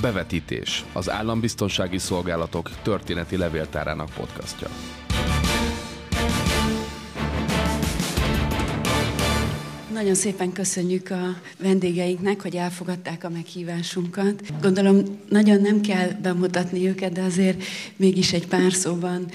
Bevetítés, az Állambiztonsági Szolgálatok történeti levéltárának podcastja. Nagyon szépen köszönjük a vendégeinknek, hogy elfogadták a meghívásunkat. Gondolom, nagyon nem kell bemutatni őket, de azért mégis egy pár szóban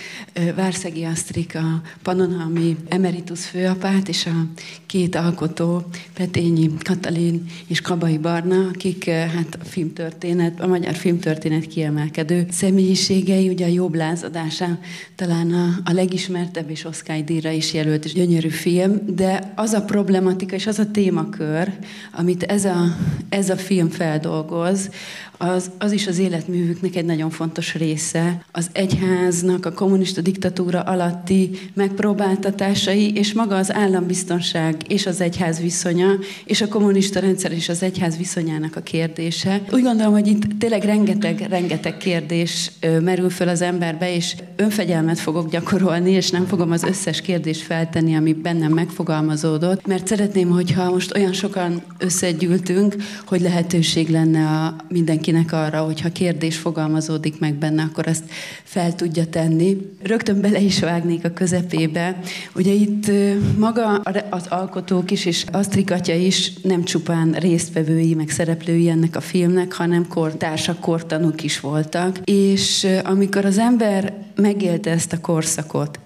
Várszegi Asztrik, a Pannonhalmi emeritus főapát, és a két alkotó, Petényi Katalin és Kabai Barna, akik hát a filmtörténet, a magyar filmtörténet kiemelkedő személyiségei, ugye a jobb lázadásán talán a, a legismertebb és Oszkály díjra is jelölt és gyönyörű film, de az a problematika, és az a témakör, amit ez a, ez a film feldolgoz, az, az is az életművüknek egy nagyon fontos része. Az egyháznak a kommunista diktatúra alatti megpróbáltatásai, és maga az állambiztonság és az egyház viszonya, és a kommunista rendszer és az egyház viszonyának a kérdése. Úgy gondolom, hogy itt tényleg rengeteg, rengeteg kérdés merül föl az emberbe, és önfegyelmet fogok gyakorolni, és nem fogom az összes kérdést feltenni, ami bennem megfogalmazódott, mert szeretném, hogyha most olyan sokan összegyűltünk, hogy lehetőség lenne a mindenki mindenkinek arra, hogyha kérdés fogalmazódik meg benne, akkor azt fel tudja tenni. Rögtön bele is vágnék a közepébe. Ugye itt maga az alkotók is, és Asztrik atya is nem csupán résztvevői, meg szereplői ennek a filmnek, hanem kortársak, kortanúk is voltak. És amikor az ember megélte ezt a korszakot,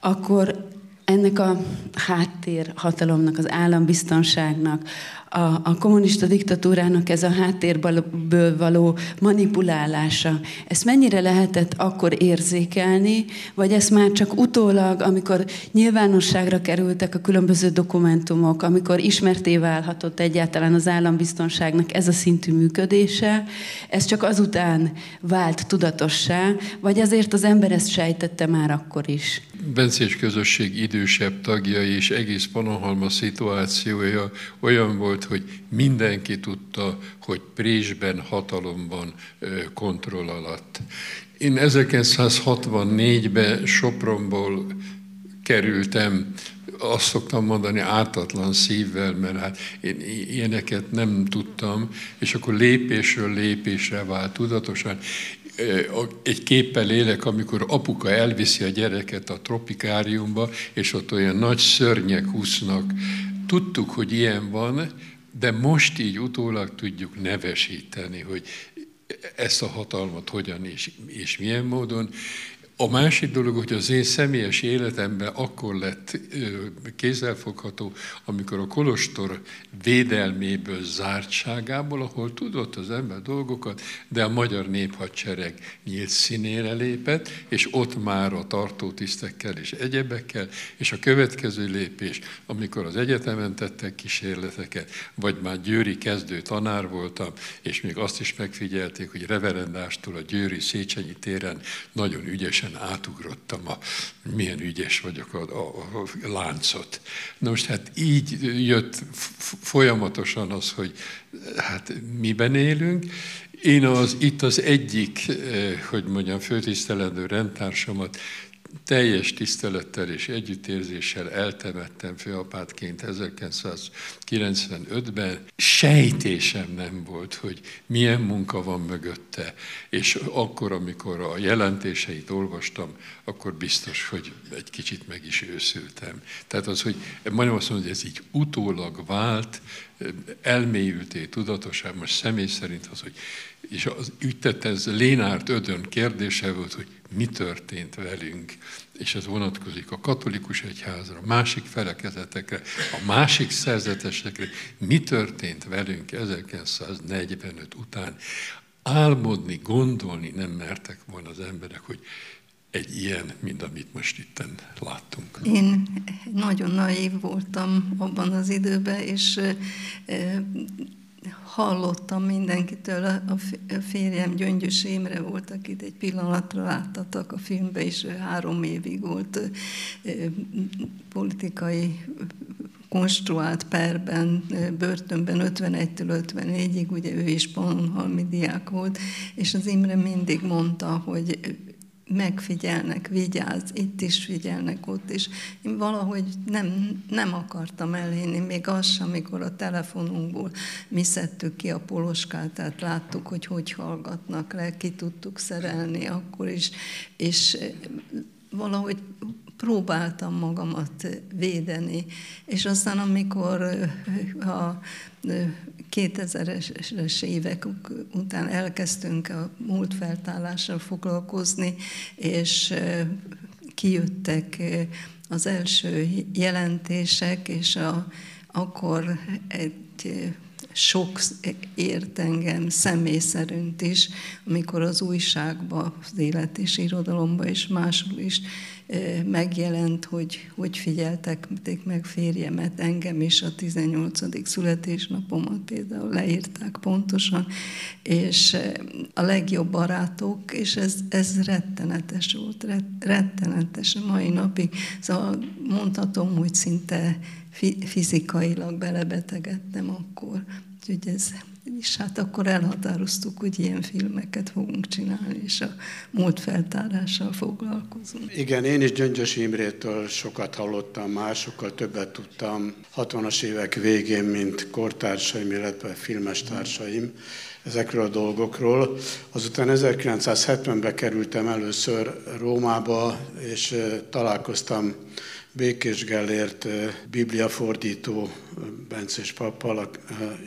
akkor ennek a háttér hatalomnak, az állambiztonságnak, a, a kommunista diktatúrának ez a háttérből való manipulálása, ezt mennyire lehetett akkor érzékelni, vagy ezt már csak utólag, amikor nyilvánosságra kerültek a különböző dokumentumok, amikor ismerté válhatott egyáltalán az állambiztonságnak ez a szintű működése, ez csak azután vált tudatossá, vagy azért az ember ezt sejtette már akkor is? Bencés közösség idősebb tagjai és egész Panahalma szituációja olyan volt, hogy mindenki tudta, hogy Présben hatalomban kontroll alatt. Én 1964-ben Sopronból kerültem, azt szoktam mondani ártatlan szívvel, mert hát én ilyeneket nem tudtam, és akkor lépésről lépésre vált tudatosan egy képpel élek, amikor apuka elviszi a gyereket a tropikáriumba, és ott olyan nagy szörnyek úsznak. Tudtuk, hogy ilyen van, de most így utólag tudjuk nevesíteni, hogy ezt a hatalmat hogyan és, és milyen módon. A másik dolog, hogy az én személyes életemben akkor lett kézzelfogható, amikor a kolostor védelméből, zártságából, ahol tudott az ember dolgokat, de a magyar néphadsereg nyílt színére lépett, és ott már a tartótisztekkel és egyebekkel, és a következő lépés, amikor az egyetemen tettek kísérleteket, vagy már győri kezdő tanár voltam, és még azt is megfigyelték, hogy reverendástól a győri Széchenyi téren nagyon ügyesen teljesen átugrottam, a, milyen ügyes vagyok a, a, a láncot. Na most hát így jött folyamatosan az, hogy hát miben élünk, én az, itt az egyik, eh, hogy mondjam, főtisztelendő rendtársamat teljes tisztelettel és együttérzéssel eltemettem főapátként 1995-ben. Sejtésem nem volt, hogy milyen munka van mögötte, és akkor, amikor a jelentéseit olvastam, akkor biztos, hogy egy kicsit meg is őszültem. Tehát az, hogy majdnem azt mondom, hogy ez így utólag vált, elmélyülté tudatosan, most személy szerint az, hogy és az, úgy tette, ez Lénárt Ödön kérdése volt, hogy mi történt velünk, és ez vonatkozik a katolikus egyházra, a másik felekezetekre, a másik szerzetesekre, mi történt velünk 1945 után. Álmodni, gondolni nem mertek volna az emberek, hogy egy ilyen, mint amit most itt láttunk. Én nagyon naív voltam abban az időben, és hallottam mindenkitől, a férjem Gyöngyös Émre volt, akit egy pillanatra láttatok a filmbe, és három évig volt politikai konstruált perben, börtönben 51-től 54-ig, ugye ő is Pannonhalmi diák volt, és az Imre mindig mondta, hogy megfigyelnek, vigyázz, itt is figyelnek, ott is. Én valahogy nem, nem akartam elhinni, még az sem, amikor a telefonunkból mi szedtük ki a poloskát, tehát láttuk, hogy hogy hallgatnak le, ki tudtuk szerelni akkor is, és valahogy próbáltam magamat védeni. És aztán, amikor a 2000-es évek után elkezdtünk a múlt feltállással foglalkozni, és kijöttek az első jelentések, és a, akkor egy sok ért engem személy szerint is, amikor az újságba, az élet és irodalomba és máshol is megjelent, hogy hogy figyeltek meg férjemet, engem is a 18. születésnapomat például leírták pontosan, és a legjobb barátok, és ez, ez rettenetes volt, rettenetes a mai napig. Szóval mondhatom, hogy szinte fizikailag belebetegedtem akkor. Úgyhogy ez és hát akkor elhatároztuk, hogy ilyen filmeket fogunk csinálni, és a múlt feltárással foglalkozunk. Igen, én is Gyöngyös Imrétől sokat hallottam már, sokkal többet tudtam 60-as évek végén, mint kortársaim, illetve filmes társaim ezekről a dolgokról. Azután 1970-ben kerültem először Rómába, és találkoztam Békés Gellért bibliafordító Bencés pappal,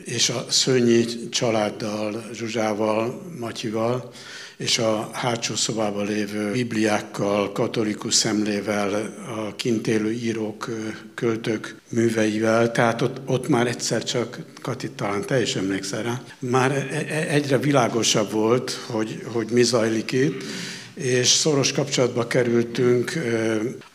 és a Szőnyi családdal, Zsuzsával, Matyival, és a hátsó szobában lévő bibliákkal, katolikus szemlével, a kint élő írók, költők műveivel, tehát ott, ott már egyszer csak, Kati, talán te is emlékszel rá, már e, e, egyre világosabb volt, hogy, hogy mi zajlik itt, és szoros kapcsolatba kerültünk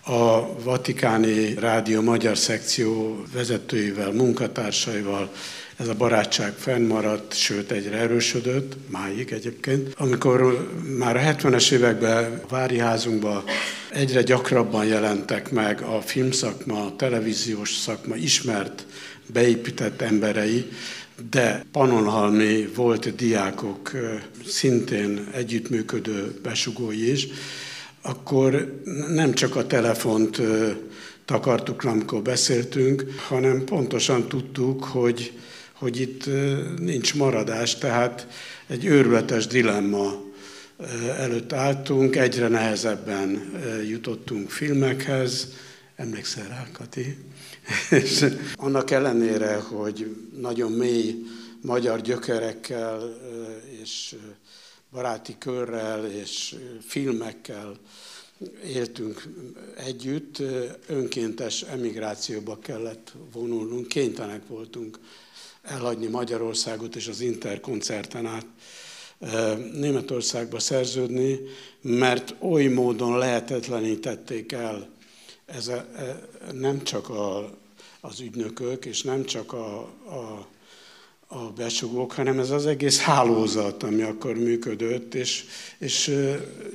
a Vatikáni Rádió Magyar Szekció vezetőivel, munkatársaival, ez a barátság fennmaradt, sőt egyre erősödött, máig egyébként. Amikor már a 70-es években a Vári házunkban egyre gyakrabban jelentek meg a filmszakma, a televíziós szakma ismert, beépített emberei, de Panonhalmi volt diákok, szintén együttműködő besugói is, akkor nem csak a telefont takartuk, amikor beszéltünk, hanem pontosan tudtuk, hogy, hogy itt nincs maradás, tehát egy őrületes dilemma előtt álltunk, egyre nehezebben jutottunk filmekhez. Emlékszel rá, Kati? És annak ellenére, hogy nagyon mély magyar gyökerekkel és baráti körrel és filmekkel éltünk együtt, önkéntes emigrációba kellett vonulnunk, kénytelenek voltunk elhagyni Magyarországot és az Interkoncerten át Németországba szerződni, mert oly módon lehetetlenítették el ez a, e, nem csak a, az ügynökök, és nem csak a, a, a besugók, hanem ez az egész hálózat, ami akkor működött, és, és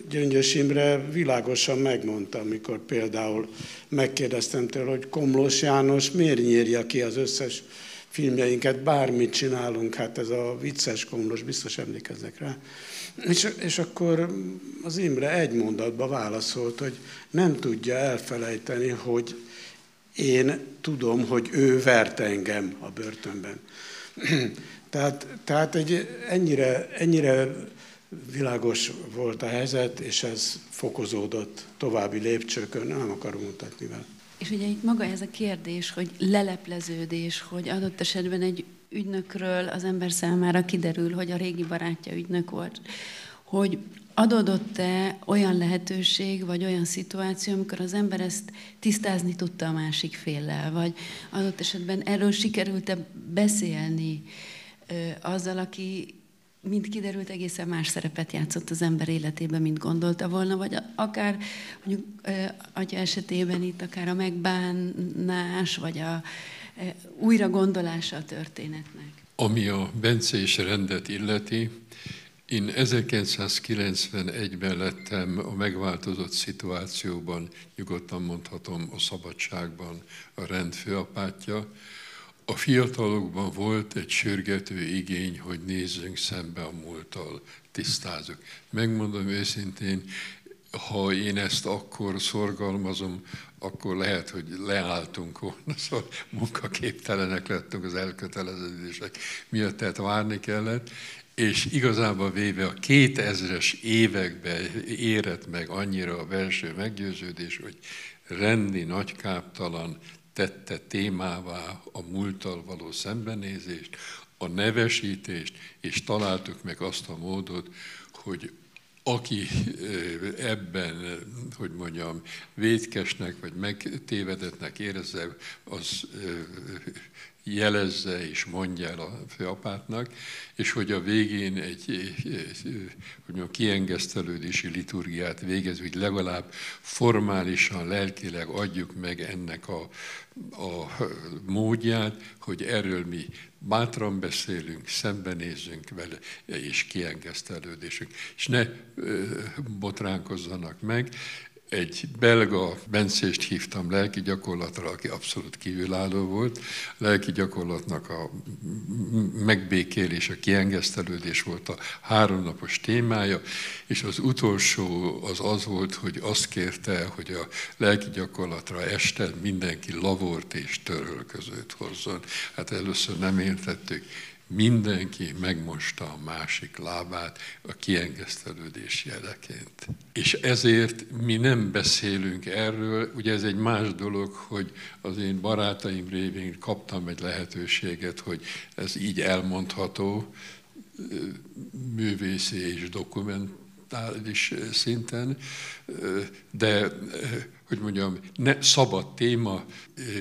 Gyöngyös Imre világosan megmondta, amikor például megkérdeztem tőle, hogy Komlós János miért nyírja ki az összes filmjeinket, bármit csinálunk, hát ez a vicces Komlós, biztos emlékeznek rá. És, és akkor az Imre egy mondatba válaszolt, hogy nem tudja elfelejteni, hogy én tudom, hogy ő vert engem a börtönben. tehát, tehát egy ennyire, ennyire világos volt a helyzet, és ez fokozódott további lépcsőkön, nem akarom mutatni vele. És ugye itt maga ez a kérdés, hogy lelepleződés, hogy adott esetben egy ügynökről az ember számára kiderül, hogy a régi barátja ügynök volt, hogy adódott-e olyan lehetőség, vagy olyan szituáció, amikor az ember ezt tisztázni tudta a másik féllel, vagy adott esetben erről sikerült-e beszélni ö, azzal, aki mint kiderült, egészen más szerepet játszott az ember életében, mint gondolta volna, vagy akár mondjuk atya esetében itt akár a megbánás, vagy a újra gondolása a történetnek. Ami a Bencés rendet illeti, én 1991-ben lettem a megváltozott szituációban, nyugodtan mondhatom, a szabadságban a rend főapátja, a fiatalokban volt egy sürgető igény, hogy nézzünk szembe a múlttal, tisztázunk. Megmondom őszintén, ha én ezt akkor szorgalmazom, akkor lehet, hogy leálltunk volna, szóval munkaképtelenek lettünk az elköteleződések miatt, tehát várni kellett, és igazából véve a 2000-es években érett meg annyira a belső meggyőződés, hogy rendi nagykáptalan tette témává a múlttal való szembenézést, a nevesítést, és találtuk meg azt a módot, hogy aki ebben, hogy mondjam, vétkesnek vagy megtévedetnek érezze, az jelezze és mondja el a főapátnak, és hogy a végén egy, egy hogy mondjam, kiengesztelődési liturgiát végez, hogy legalább formálisan, lelkileg adjuk meg ennek a, a módját, hogy erről mi bátran beszélünk, szembenézzünk vele, és kiengesztelődésünk. És ne botránkozzanak meg, egy belga bencést hívtam lelki gyakorlatra, aki abszolút kívülálló volt. A lelki gyakorlatnak a megbékélés, a kiengesztelődés volt a háromnapos témája, és az utolsó az az volt, hogy azt kérte, hogy a lelki gyakorlatra este mindenki lavort és törölközőt hozzon. Hát először nem értettük, mindenki megmosta a másik lábát a kiengesztelődés jeleként. És ezért mi nem beszélünk erről, ugye ez egy más dolog, hogy az én barátaim révén kaptam egy lehetőséget, hogy ez így elmondható, művészi és dokumentális szinten, de hogy mondjam, ne, szabad téma,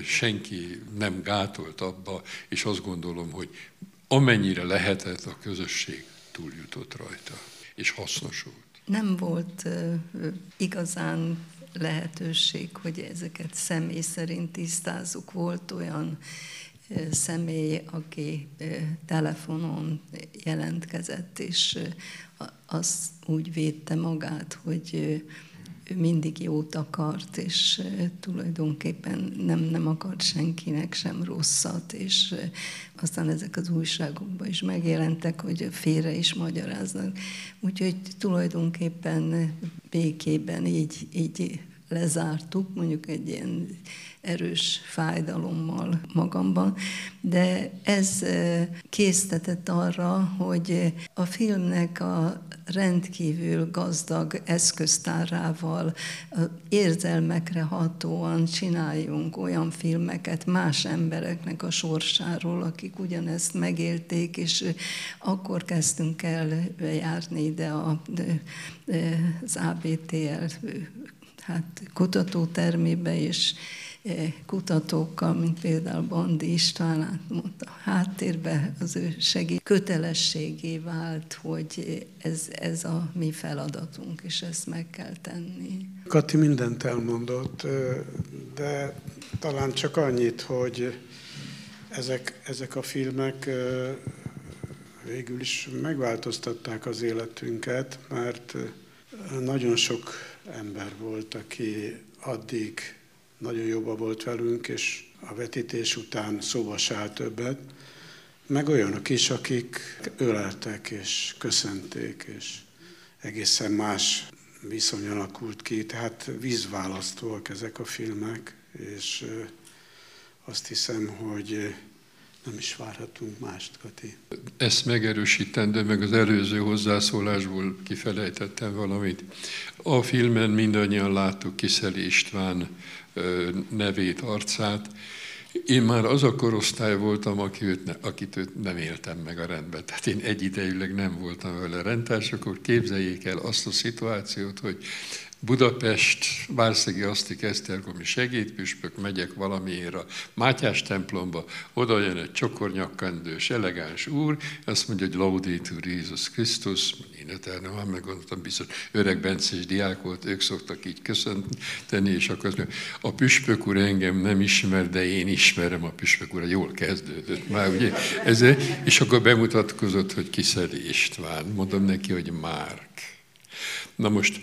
senki nem gátolt abba, és azt gondolom, hogy amennyire lehetett, a közösség túljutott rajta, és hasznosult. Nem volt uh, igazán lehetőség, hogy ezeket személy szerint tisztázzuk. Volt olyan személy, aki telefonon jelentkezett, és az úgy védte magát, hogy ő mindig jót akart, és tulajdonképpen nem, nem akart senkinek sem rosszat, és aztán ezek az újságokban is megjelentek, hogy félre is magyaráznak. Úgyhogy tulajdonképpen békében így, így lezártuk, mondjuk egy ilyen erős fájdalommal magamban, de ez késztetett arra, hogy a filmnek a rendkívül gazdag eszköztárával érzelmekre hatóan csináljunk olyan filmeket más embereknek a sorsáról, akik ugyanezt megélték, és akkor kezdtünk el járni ide az ABTL hát kutatótermébe, és kutatókkal, mint például Bandi István mondta, háttérbe az ő segít kötelességé vált, hogy ez, ez a mi feladatunk, és ezt meg kell tenni. Kati mindent elmondott, de talán csak annyit, hogy ezek, ezek a filmek végül is megváltoztatták az életünket, mert nagyon sok ember volt, aki addig nagyon jobban volt velünk, és a vetítés után szóba se állt többet, meg olyanok is, akik öleltek és köszönték, és egészen más viszony alakult ki, tehát vízválasztóak ezek a filmek, és azt hiszem, hogy nem is várhatunk mást, Kati. Ezt megerősítem, de meg az előző hozzászólásból kifelejtettem valamit. A filmen mindannyian láttuk Kiszeli István nevét, arcát. Én már az a korosztály voltam, aki őt ne, akit őt nem éltem meg a rendbe. Tehát én egyidejűleg nem voltam vele rendtárs, akkor képzeljék el azt a szituációt, hogy Budapest, Várszegi Asztik Esztergomi segédpüspök, megyek valamiért a Mátyás templomba, oda jön egy csokornyakkendős, elegáns úr, azt mondja, hogy Lauditur Jézus Krisztus, én eternem van, meggondoltam, biztos öreg Bencés diák volt, ők szoktak így köszönteni, és akkor azt mondja, a püspök úr engem nem ismer, de én ismerem a püspök úr, jól kezdődött már, ugye? Ez, és akkor bemutatkozott, hogy Kiszeli István. Mondom neki, hogy Márk. Na most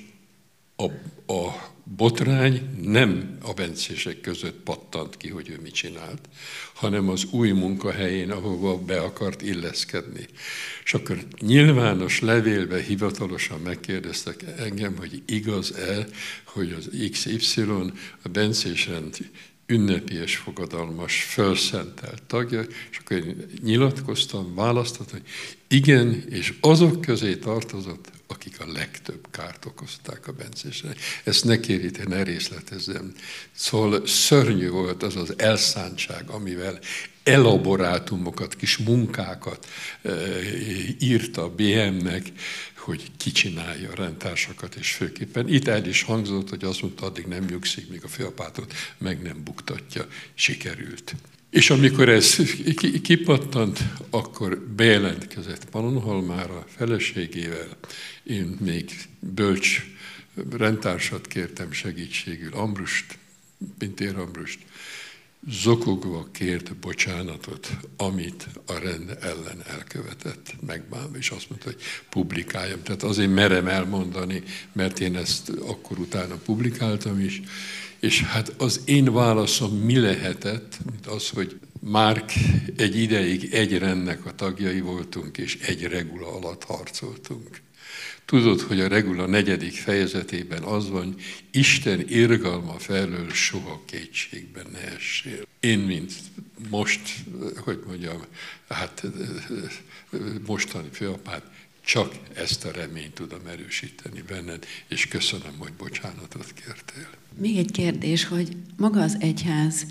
A, a botrány nem a bencések között pattant ki, hogy ő mit csinált, hanem az új munkahelyén, ahova be akart illeszkedni. És akkor nyilvános levélbe hivatalosan megkérdeztek engem, hogy igaz-e, hogy az XY a bencés rend ünnepies, fogadalmas, felszentelt tagja, és akkor én nyilatkoztam, választottam, hogy igen, és azok közé tartozott, akik a legtöbb kárt okozták a bencésre. Ezt ne kérjétek, ne részletezzem. Szóval szörnyű volt az az elszántság, amivel elaborátumokat, kis munkákat e, írta BM-nek, hogy kicsinálja a rendtársakat, és főképpen itt el is hangzott, hogy azt mondta, addig nem nyugszik, míg a főapátot meg nem buktatja. Sikerült. És amikor ez kipattant, akkor bejelentkezett Pannonhalmára feleségével. Én még bölcs rendtársat kértem segítségül, Ambrust, Pintér Ambrust, zokogva kért bocsánatot, amit a rend ellen elkövetett, megbánva, és azt mondta, hogy publikáljam. Tehát azért merem elmondani, mert én ezt akkor utána publikáltam is, és hát az én válaszom mi lehetett, mint az, hogy Márk egy ideig egy rendnek a tagjai voltunk, és egy regula alatt harcoltunk. Tudod, hogy a regula negyedik fejezetében az van, Isten irgalma felől soha kétségben ne essél. Én, mint most, hogy mondjam, hát mostani főapát, csak ezt a reményt tudom erősíteni benned, és köszönöm, hogy bocsánatot kértél. Még egy kérdés, hogy maga az egyház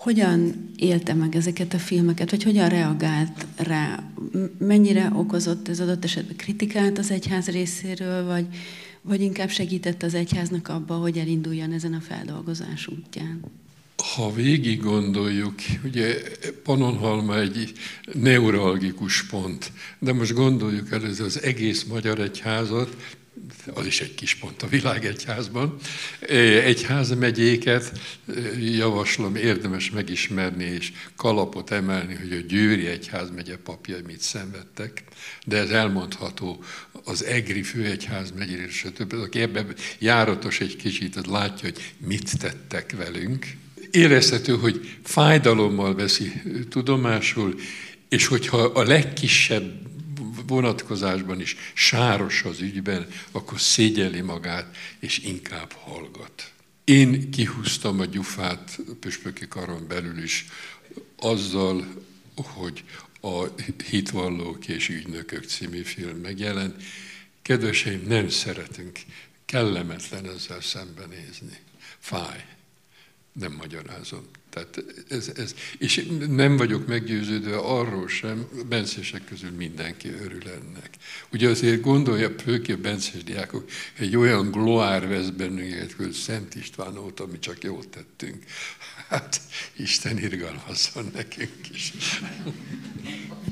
hogyan élte meg ezeket a filmeket, vagy hogyan reagált rá? Mennyire okozott ez adott esetben kritikát az egyház részéről, vagy, vagy inkább segített az egyháznak abba, hogy elinduljon ezen a feldolgozás útján? Ha végig gondoljuk, ugye Panonhalma egy neuralgikus pont, de most gondoljuk el ez az egész magyar egyházat, az is egy kis pont a világegyházban. Egyházmegyéket javaslom érdemes megismerni és kalapot emelni, hogy a Győri Egyházmegye papjai mit szenvedtek, de ez elmondható az Egri főegyházmegyére, stb. Aki ebben járatos egy kicsit, az látja, hogy mit tettek velünk. Érezhető, hogy fájdalommal veszi tudomásul, és hogyha a legkisebb vonatkozásban is sáros az ügyben, akkor szégyeli magát, és inkább hallgat. Én kihúztam a gyufát püspöki karon belül is azzal, hogy a Hitvallók és Ügynökök című film megjelent. Kedveseim, nem szeretünk, kellemetlen ezzel szembenézni. Fáj. Nem magyarázom. Tehát ez, ez, és nem vagyok meggyőződve arról sem, bencések közül mindenki örül ennek. Ugye azért gondolja főképp bencés diákok, egy olyan gloár vesz bennünket, hogy Szent István óta mi csak jót tettünk. Hát Isten irgalmazzon nekünk is.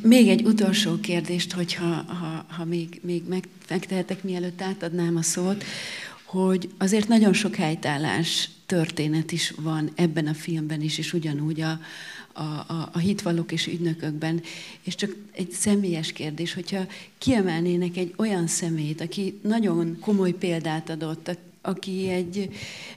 Még egy utolsó kérdést, hogyha ha, ha még, még megtehetek, mielőtt átadnám a szót, hogy azért nagyon sok helytállás történet is van ebben a filmben is, és ugyanúgy a, a, a, a hitvallók és ügynökökben. És csak egy személyes kérdés, hogyha kiemelnének egy olyan szemét, aki nagyon komoly példát adott, aki egy,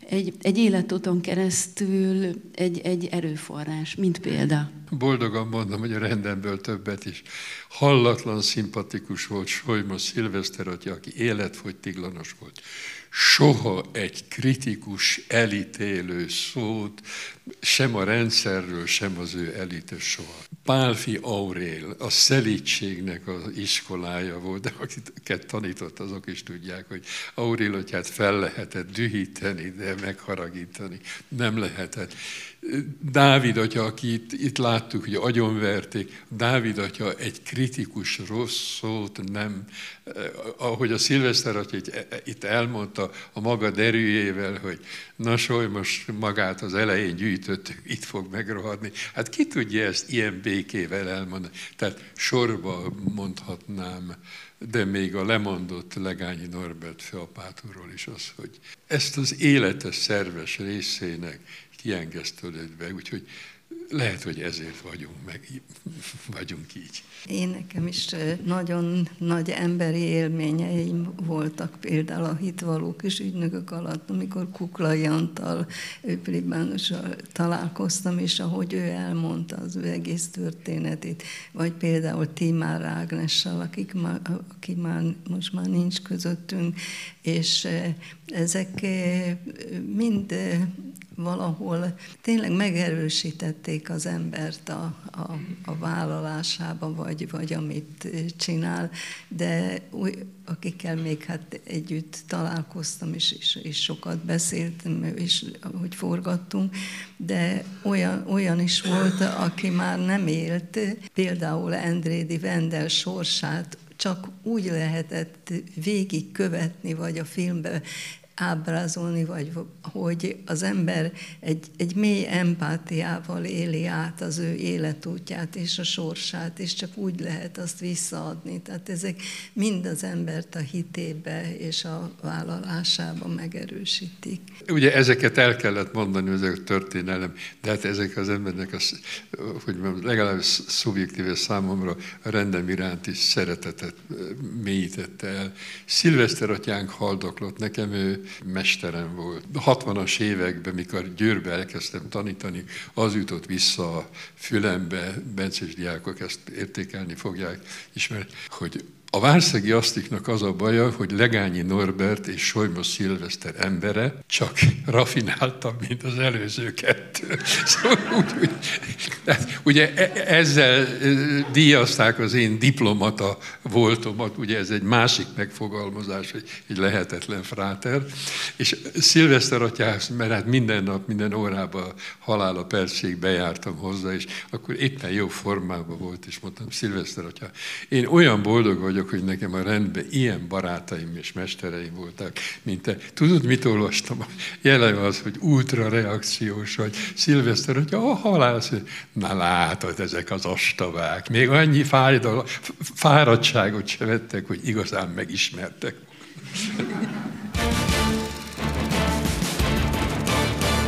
egy, egy életúton keresztül egy, egy erőforrás, mint példa. Boldogan mondom, hogy a rendemből többet is. Hallatlan, szimpatikus volt Solyma Szilveszter aki életfogytiglanos volt soha egy kritikus, elítélő szót, sem a rendszerről, sem az ő elítés soha. Pálfi Aurél, a szelítségnek az iskolája volt, de akiket tanított, azok is tudják, hogy Aurél atyát fel lehetett dühíteni, de megharagítani nem lehetett. Dávid atya, akit itt láttuk, hogy agyonverték, Dávid atya egy kritikus rossz szót nem, eh, ahogy a Szilveszter atya itt elmondta a maga derűjével, hogy na most magát az elején gyűjtött, itt fog megrohadni. Hát ki tudja ezt ilyen békével elmondani? Tehát sorba mondhatnám, de még a lemondott Legányi Norbert főapátúról is az, hogy ezt az életes szerves részének kiengesztődött be. Úgyhogy lehet, hogy ezért vagyunk, meg, vagyunk így. Én nekem is nagyon nagy emberi élményeim voltak, például a hitvalók és ügynökök alatt, amikor Kuklai Antal, plébánossal találkoztam, és ahogy ő elmondta az ő egész történetét, vagy például Timár Ágnessal, akik már, aki már most már nincs közöttünk, és ezek mind valahol tényleg megerősítették az embert a, a, a vállalásába, vagy, vagy amit csinál, de új, akikkel még hát együtt találkoztam, és, és, és sokat beszéltem, és hogy forgattunk, de olyan, olyan is volt, aki már nem élt, például Endrédi Vendel sorsát csak úgy lehetett végigkövetni, vagy a filmbe ábrázolni, vagy hogy az ember egy, egy mély empátiával éli át az ő életútját és a sorsát, és csak úgy lehet azt visszaadni. Tehát ezek mind az embert a hitébe és a vállalásába megerősítik. Ugye ezeket el kellett mondani, ezek a történelem, de hát ezek az embernek, az, hogy mondjam, legalábbis szubjektíve számomra a rendem iránti szeretetet mélyítette el. Szilveszter atyánk haldoklott, nekem ő mesterem volt. 60-as években, mikor Győrbe elkezdtem tanítani, az jutott vissza a fülembe, bencés diákok ezt értékelni fogják ismerni, hogy a Várszegi Asztiknak az a baja, hogy Legányi Norbert és Solymos Szilveszter embere csak rafináltabb, mint az előző kettő. Szóval úgy, úgy, ugye e, ezzel díjazták az én diplomata voltomat, ugye ez egy másik megfogalmazás, hogy egy lehetetlen fráter, és Szilveszter atyához, mert hát minden nap, minden órában halála percig bejártam hozzá, és akkor éppen jó formában volt, és mondtam, Szilveszter atya, én olyan boldog vagyok, vagyok, hogy nekem a rendben ilyen barátaim és mestereim voltak, mint te. Tudod, mit olvastam? Jelen az, hogy ultra reakciós vagy. Szilveszter, hogy a halálsz, na látod, ezek az ostabák. Még annyi fájdal, fáradtságot se vettek, hogy igazán megismertek.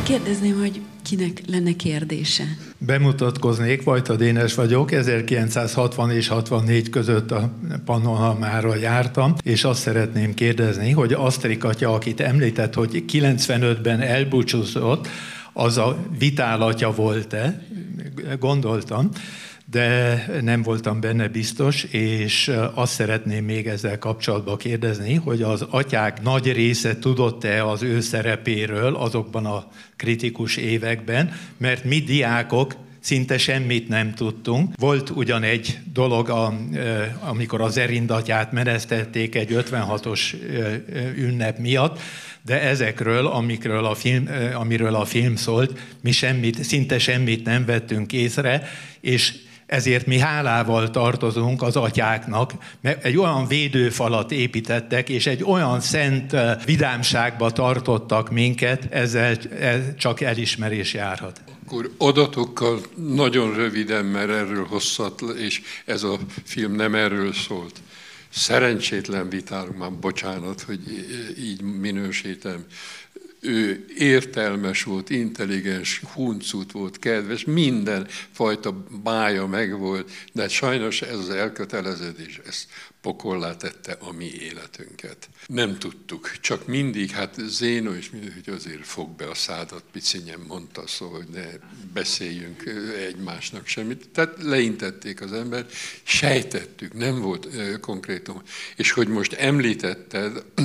Kérdezném, hogy kinek lenne kérdése? Bemutatkoznék, Vajta Dénes vagyok, 1960 és 64 között a Panoramára jártam, és azt szeretném kérdezni, hogy Asztrik atya, akit említett, hogy 95-ben elbúcsúzott, az a vitálatja volt-e? Gondoltam de nem voltam benne biztos, és azt szeretném még ezzel kapcsolatban kérdezni, hogy az atyák nagy része tudott-e az ő szerepéről azokban a kritikus években, mert mi diákok szinte semmit nem tudtunk. Volt ugyan egy dolog, amikor az erindatját menesztették egy 56-os ünnep miatt, de ezekről, amikről a film, amiről a film szólt, mi semmit, szinte semmit nem vettünk észre, és ezért mi hálával tartozunk az atyáknak, mert egy olyan védőfalat építettek, és egy olyan szent vidámságba tartottak minket, ezzel csak elismerés járhat. Akkor adatokkal nagyon röviden, mert erről hosszat, és ez a film nem erről szólt. Szerencsétlen vitálunk, már bocsánat, hogy így minősítem ő értelmes volt, intelligens, huncut volt, kedves, minden fajta bája megvolt, de sajnos ez az elköteleződés, ez pokollá tette a mi életünket. Nem tudtuk, csak mindig, hát Zéno is mindig, hogy azért fog be a szádat, picinyen mondta, szóval, hogy ne beszéljünk egymásnak semmit. Tehát leintették az embert, sejtettük, nem volt konkrétum. És hogy most említetted,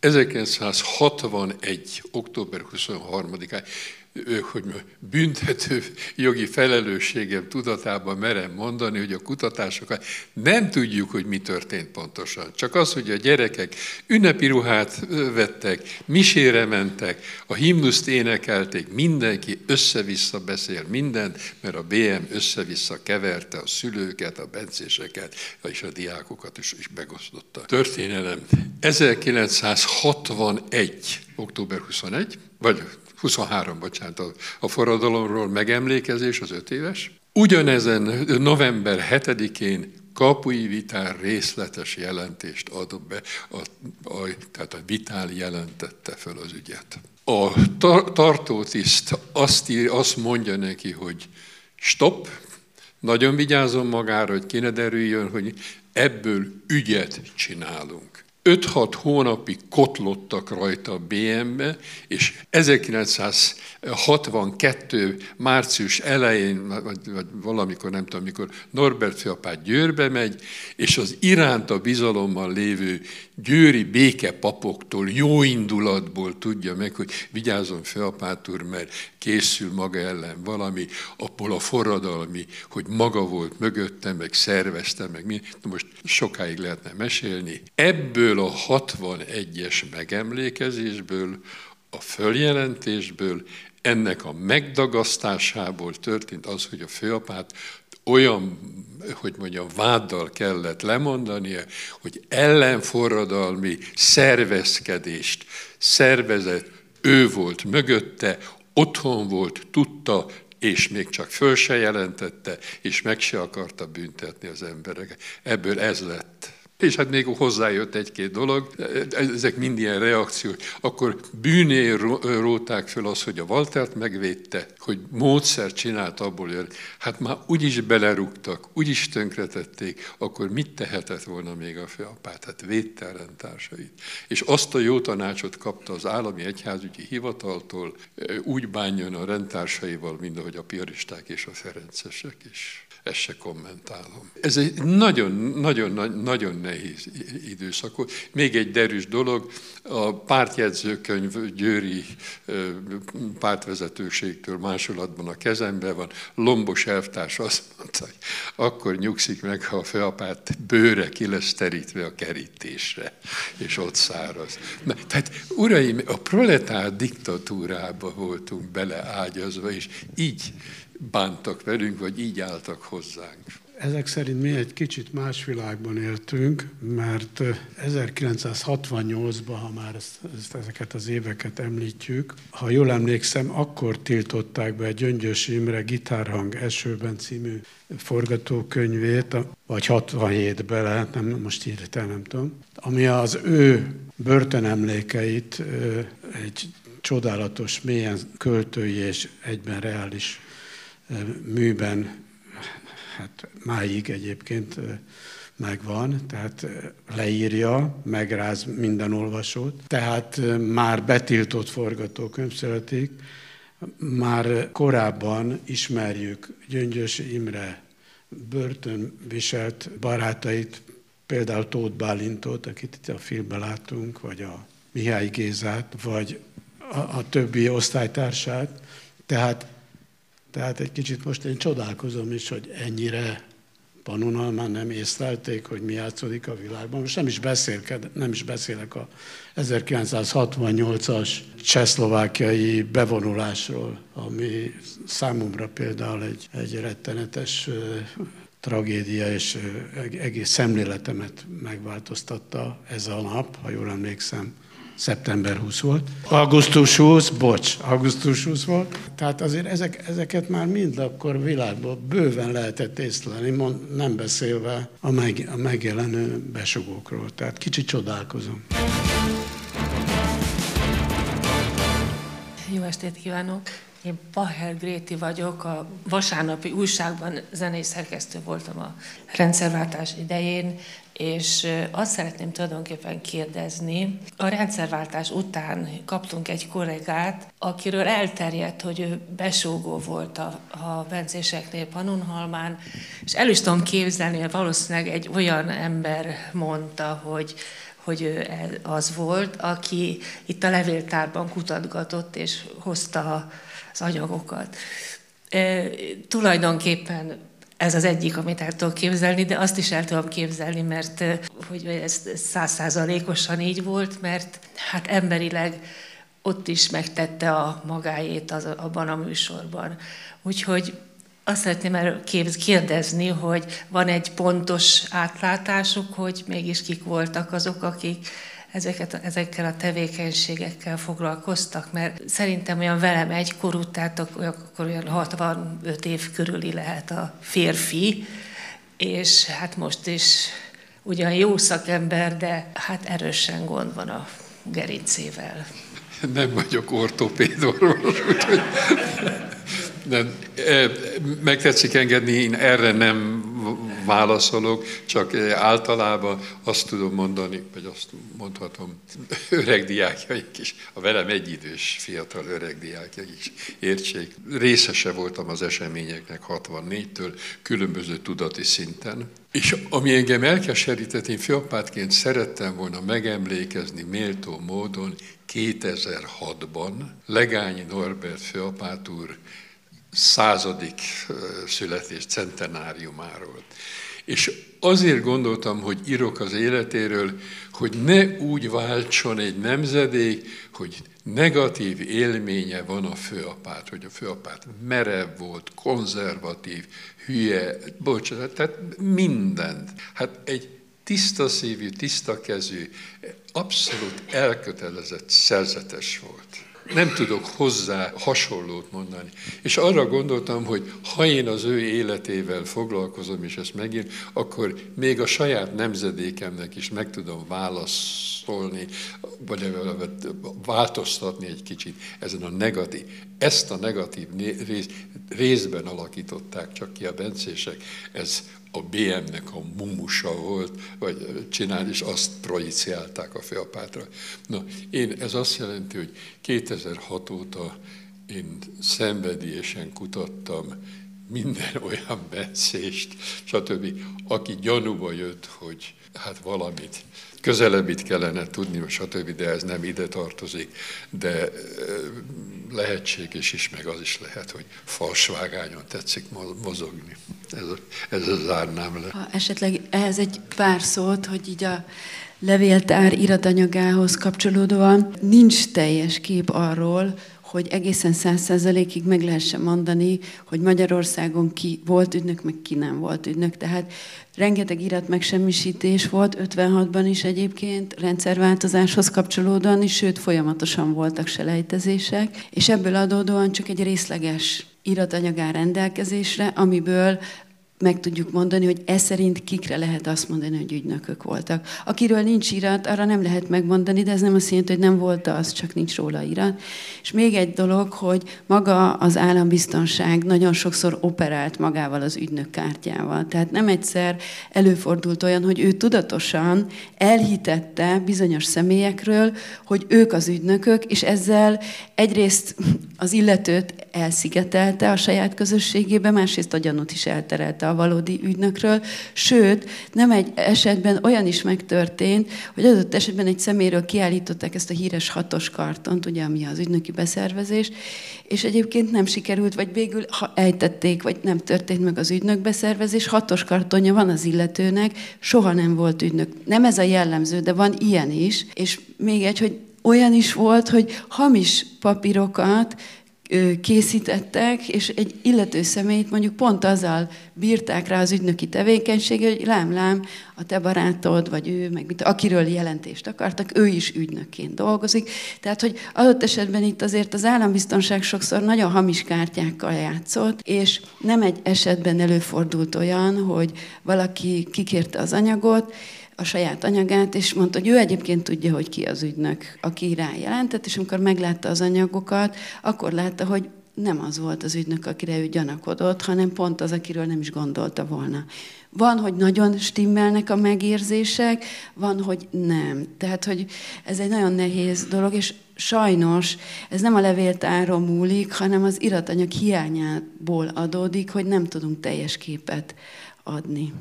1961. október 23-án hogy büntető jogi felelősségem tudatában merem mondani, hogy a kutatásokat nem tudjuk, hogy mi történt pontosan. Csak az, hogy a gyerekek ünnepi ruhát vettek, misére mentek, a himnuszt énekelték, mindenki össze-vissza beszél mindent, mert a BM össze-vissza keverte a szülőket, a bencéseket, és a diákokat is, is megosztotta. Történelem. 1961. október 21, vagy 23, bocsánat, a, a forradalomról megemlékezés, az öt éves. Ugyanezen november 7-én Kapui Vitál részletes jelentést adott be, a, a, tehát a Vitál jelentette fel az ügyet. A tar- tartótiszt azt, ír, azt mondja neki, hogy stop, nagyon vigyázom magára, hogy kéne derüljön, hogy ebből ügyet csinálunk. 5-6 hónapig kotlottak rajta a BM-be, és 1962. március elején, vagy, vagy valamikor, nem tudom mikor, Norbert fiapát Győrbe megy, és az iránta bizalommal lévő győri békepapoktól, jó indulatból tudja meg, hogy vigyázzon fiapát úr, mert készül maga ellen valami, abból a forradalmi, hogy maga volt mögöttem, meg szervezte, meg mi. Most sokáig lehetne mesélni. Ebből a 61-es megemlékezésből, a följelentésből, ennek a megdagasztásából történt az, hogy a főapát olyan, hogy mondjam, váddal kellett lemondania, hogy ellenforradalmi szervezkedést szervezett, ő volt mögötte, otthon volt, tudta, és még csak föl se jelentette, és meg se akarta büntetni az embereket. Ebből ez lett. És hát még hozzájött egy-két dolog, ezek mind ilyen reakciók. Akkor bűné róták föl az, hogy a Waltert megvédte, hogy módszer csinált abból, hogy hát már úgyis belerúgtak, úgyis tönkretették, akkor mit tehetett volna még a főapát? Hát védte a rendtársait. És azt a jó tanácsot kapta az állami egyházügyi hivataltól, úgy bánjon a rendtársaival, mint ahogy a piaristák és a ferencesek is ezt se kommentálom. Ez egy nagyon, nagyon, nagyon nehéz időszak. Még egy derűs dolog, a pártjegyzőkönyv Győri pártvezetőségtől másolatban a kezemben van. Lombos elvtárs azt mondta, hogy akkor nyugszik meg, ha a főapát bőre ki lesz terítve a kerítésre, és ott száraz. Na, tehát, uraim, a proletár diktatúrába voltunk beleágyazva, és így bántak velünk, vagy így álltak hozzánk. Ezek szerint mi egy kicsit más világban éltünk, mert 1968-ban, ha már ezt, ezt, ezeket az éveket említjük, ha jól emlékszem, akkor tiltották be Gyöngyös Imre Gitárhang esőben című forgatókönyvét, vagy 67-ben lehet, nem, most írtam, nem tudom, ami az ő börtönemlékeit egy csodálatos, mélyen költői és egyben reális műben, hát máig egyébként megvan, tehát leírja, megráz minden olvasót. Tehát már betiltott forgatókönyv születik, már korábban ismerjük Gyöngyös Imre börtönviselt barátait, például Tóth Bálintot, akit itt a filmben látunk, vagy a Mihály Gézát, vagy a, a többi osztálytársát. Tehát tehát egy kicsit most én csodálkozom is, hogy ennyire Pannonhalmán nem észlelték, hogy mi játszódik a világban. Most nem is, beszélked, nem is beszélek a 1968-as csehszlovákiai bevonulásról, ami számomra például egy, egy rettenetes tragédia, és egész szemléletemet megváltoztatta ez a nap, ha jól emlékszem szeptember 20 volt. Augusztus 20, bocs, augusztus 20 volt. Tehát azért ezek, ezeket már mind akkor világban bőven lehetett észlelni, nem beszélve a, meg, a megjelenő besugókról. Tehát kicsit csodálkozom. Jó estét kívánok! Én Baher Gréti vagyok, a vasárnapi újságban zenei szerkesztő voltam a rendszerváltás idején, és azt szeretném tulajdonképpen kérdezni, a rendszerváltás után kaptunk egy kollégát, akiről elterjedt, hogy ő besógó volt a, a bencéseknél Panonhalmán, és el is tudom képzelni, hogy valószínűleg egy olyan ember mondta, hogy hogy ő az volt, aki itt a levéltárban kutatgatott és hozta az anyagokat. E, tulajdonképpen ez az egyik, amit el tudok képzelni, de azt is el tudom képzelni, mert hogy ez százszázalékosan így volt, mert hát emberileg ott is megtette a magáét az, abban a műsorban. Úgyhogy azt szeretném erről kérdezni, hogy van egy pontos átlátásuk, hogy mégis kik voltak azok, akik ezeket, ezekkel a tevékenységekkel foglalkoztak, mert szerintem olyan velem egy korú, tehát akkor olyan 65 év körüli lehet a férfi, és hát most is ugyan jó szakember, de hát erősen gond van a gerincével. Nem vagyok ortopéd orvos, úgyhogy Nem, meg tetszik engedni, én erre nem válaszolok, csak általában azt tudom mondani, vagy azt mondhatom, öreg diákjaik is, a velem egyidős fiatal öreg diákjaik is értsék. Részese voltam az eseményeknek 64-től, különböző tudati szinten. És ami engem elkeserített, én fiapátként szerettem volna megemlékezni méltó módon 2006-ban Legányi Norbert főapát úr századik születés centenáriumáról. És azért gondoltam, hogy írok az életéről, hogy ne úgy váltson egy nemzedék, hogy negatív élménye van a főapát, hogy a főapát merev volt, konzervatív, hülye, bocsánat, tehát mindent. Hát egy tiszta szívű, tiszta kezű, abszolút elkötelezett szerzetes volt nem tudok hozzá hasonlót mondani. És arra gondoltam, hogy ha én az ő életével foglalkozom, és ezt megint, akkor még a saját nemzedékemnek is meg tudom válaszolni, vagy változtatni egy kicsit ezen a negatív. Ezt a negatív rész, részben alakították csak ki a bencések. Ez a BM-nek a mumusa volt, vagy csinál, és azt projiciálták a főapátra. Na, én, ez azt jelenti, hogy 2006 óta én szenvedélyesen kutattam minden olyan beszést, stb., aki gyanúba jött, hogy hát valamit közelebbit kellene tudni, stb., de ez nem ide tartozik, de lehetséges is, meg az is lehet, hogy falsvágányon tetszik mozogni. Ez, a, ez a zárnám le. Ha esetleg ehhez egy pár szót, hogy így a levéltár iratanyagához kapcsolódóan nincs teljes kép arról, hogy egészen száz százalékig meg lehessen mondani, hogy Magyarországon ki volt ügynök, meg ki nem volt ügynök. Tehát rengeteg irat megsemmisítés volt, 56-ban is egyébként, rendszerváltozáshoz kapcsolódóan is, sőt folyamatosan voltak selejtezések, és ebből adódóan csak egy részleges iratanyag áll rendelkezésre, amiből meg tudjuk mondani, hogy ez szerint kikre lehet azt mondani, hogy ügynökök voltak. Akiről nincs irat, arra nem lehet megmondani, de ez nem azt jelenti, hogy nem volt az, csak nincs róla irat. És még egy dolog, hogy maga az állambiztonság nagyon sokszor operált magával az ügynök kártyával. Tehát nem egyszer előfordult olyan, hogy ő tudatosan elhitette bizonyos személyekről, hogy ők az ügynökök, és ezzel egyrészt az illetőt elszigetelte a saját közösségébe, másrészt a gyanút is elterelte a valódi ügynökről. Sőt, nem egy esetben olyan is megtörtént, hogy adott esetben egy szeméről kiállították ezt a híres hatos kartont, ugye, ami az ügynöki beszervezés, és egyébként nem sikerült, vagy végül ha ejtették, vagy nem történt meg az ügynök beszervezés, hatos kartonja van az illetőnek, soha nem volt ügynök. Nem ez a jellemző, de van ilyen is, és még egy, hogy olyan is volt, hogy hamis papírokat készítettek, és egy illető személyt mondjuk pont azzal bírták rá az ügynöki tevékenysége, hogy lám, lám, a te barátod, vagy ő, meg mit, akiről jelentést akartak, ő is ügynökként dolgozik. Tehát, hogy adott esetben itt azért az állambiztonság sokszor nagyon hamis kártyákkal játszott, és nem egy esetben előfordult olyan, hogy valaki kikérte az anyagot, a saját anyagát, és mondta, hogy ő egyébként tudja, hogy ki az ügynök, aki rá jelentett, és amikor meglátta az anyagokat, akkor látta, hogy nem az volt az ügynök, akire ő gyanakodott, hanem pont az, akiről nem is gondolta volna. Van, hogy nagyon stimmelnek a megérzések, van, hogy nem. Tehát, hogy ez egy nagyon nehéz dolog, és sajnos ez nem a levéltáron múlik, hanem az iratanyag hiányából adódik, hogy nem tudunk teljes képet adni.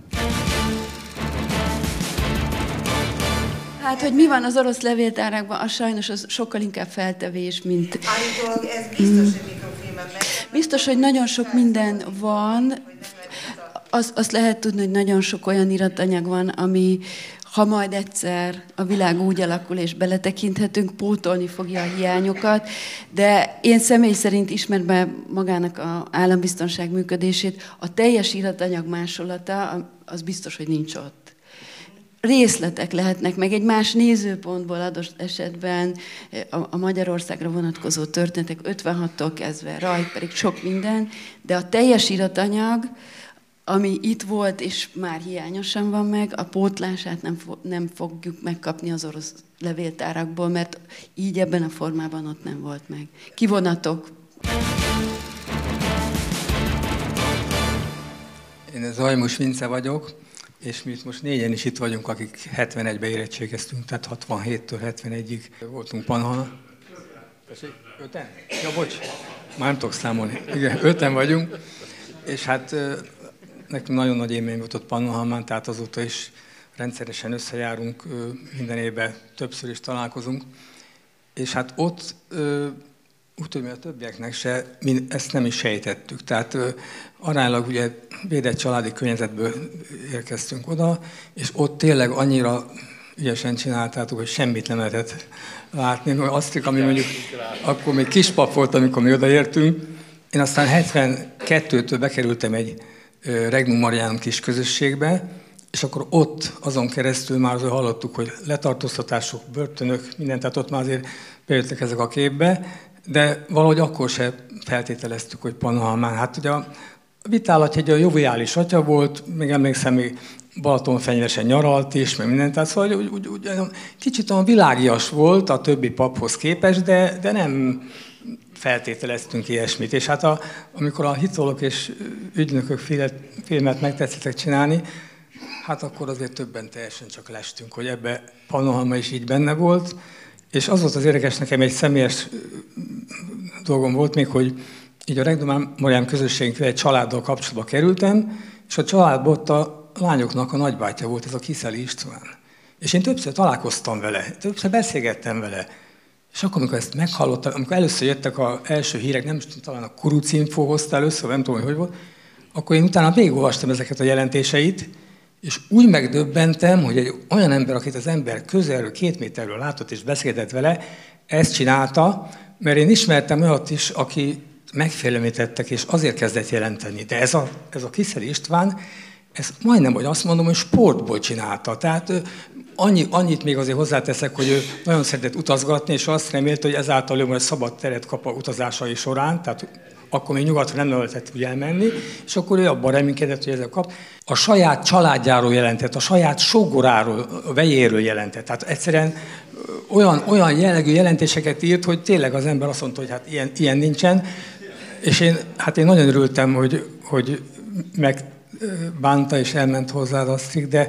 Hát, hogy mi van az orosz levéltárakban, az sajnos az sokkal inkább feltevés, mint... Állítólag ez biztos, hogy mikrofilmen. Biztos, hogy nagyon sok minden van. Az, azt lehet tudni, hogy nagyon sok olyan iratanyag van, ami ha majd egyszer a világ úgy alakul és beletekinthetünk, pótolni fogja a hiányokat, de én személy szerint ismerve magának a állambiztonság működését, a teljes iratanyag másolata az biztos, hogy nincs ott részletek lehetnek, meg egy más nézőpontból adott esetben a, a Magyarországra vonatkozó történetek 56-tól kezdve, rajt pedig sok minden, de a teljes iratanyag, ami itt volt, és már hiányosan van meg, a pótlását nem, fo- nem fogjuk megkapni az orosz levéltárakból, mert így ebben a formában ott nem volt meg. Kivonatok. Zajmus Vince vagyok, és mi most négyen is itt vagyunk, akik 71-be érettségeztünk, tehát 67-től 71-ig voltunk Panhana. Öten? Ja, bocs, már nem tudok számolni. Igen, öten vagyunk, és hát nekünk nagyon nagy élmény volt ott Pannonhalmán, tehát azóta is rendszeresen összejárunk, minden évben többször is találkozunk. És hát ott úgy tudom, a többieknek se, mi ezt nem is sejtettük. Tehát aránylag ugye védett családi környezetből érkeztünk oda, és ott tényleg annyira ügyesen csináltátok, hogy semmit nem lehetett látni. Azt, ami mondjuk akkor még kispap volt, amikor mi odaértünk. Én aztán 72-től bekerültem egy Regnum Marianum kis közösségbe, és akkor ott azon keresztül már azért hallottuk, hogy letartóztatások, börtönök, minden, tehát ott már azért bejöttek ezek a képbe, de valahogy akkor se feltételeztük, hogy Panahalmán. Hát ugye a Vitálat egy a joviális atya volt, még emlékszem, még Balatonfenyvesen nyaralt is, meg mindent, tehát szóval úgy, úgy, úgy, kicsit olyan világias volt a többi paphoz képest, de, de nem feltételeztünk ilyesmit. És hát a, amikor a hitolok és ügynökök filmet megtetszettek csinálni, hát akkor azért többen teljesen csak lestünk, hogy ebbe Panohalma is így benne volt, és az volt az érdekes, nekem egy személyes dolgom volt még, hogy így a Regdomán Marián közösségünk egy családdal kapcsolatba kerültem, és a családban ott a lányoknak a nagybátyja volt, ez a Kiszeli István. És én többször találkoztam vele, többször beszélgettem vele. És akkor, amikor ezt meghallottam, amikor először jöttek az első hírek, nem is tudom, talán a Kuruc Info hozta először, nem tudom, hogy hogy volt, akkor én utána végigolvastam ezeket a jelentéseit, és úgy megdöbbentem, hogy egy olyan ember, akit az ember közelről, két méterről látott és beszélgetett vele, ezt csinálta, mert én ismertem olyat is, aki megfélemlítettek, és azért kezdett jelenteni. De ez a, ez a Kiszeri István, ez majdnem, hogy azt mondom, hogy sportból csinálta. Tehát annyi, annyit még azért hozzáteszek, hogy ő nagyon szeretett utazgatni, és azt remélte, hogy ezáltal ő majd szabad teret kap a utazásai során, tehát akkor még nyugatra nem lehetett úgy elmenni, és akkor ő abban reménykedett, hogy ezzel kap. A saját családjáról jelentett, a saját sógoráról, a vejéről jelentett. Tehát egyszerűen olyan, olyan jellegű jelentéseket írt, hogy tényleg az ember azt mondta, hogy hát ilyen, ilyen nincsen. És én, hát én nagyon örültem, hogy, hogy megbánta és elment hozzá azt, de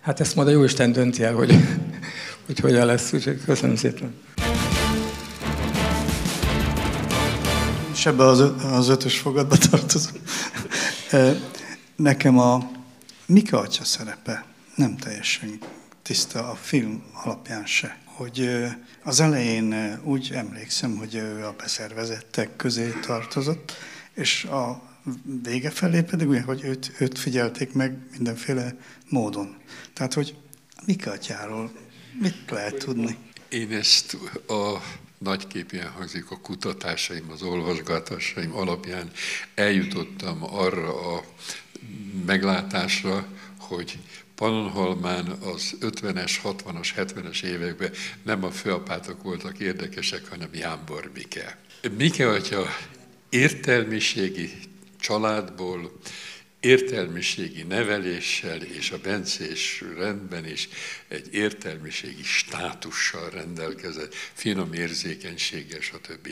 hát ezt majd a Jóisten dönti el, hogy, hogy hogyan lesz. Úgyhogy köszönöm szépen. És ebbe az, az ötös fogadba tartozom. Nekem a Mika atya szerepe nem teljesen tiszta a film alapján se. Hogy az elején úgy emlékszem, hogy ő a beszervezettek közé tartozott, és a vége felé pedig úgy, hogy őt, őt figyelték meg mindenféle módon. Tehát, hogy Mika atyáról mit lehet tudni? Én ezt a nagyképűen hangzik a kutatásaim, az olvasgatásaim alapján eljutottam arra a meglátásra, hogy Pannonhalmán az 50-es, 60-as, 70-es években nem a főapátok voltak érdekesek, hanem Jánbor Mike. Mike atya értelmiségi családból, értelmiségi neveléssel és a bencés rendben is egy értelmiségi státussal rendelkezett, finom érzékenységgel, stb.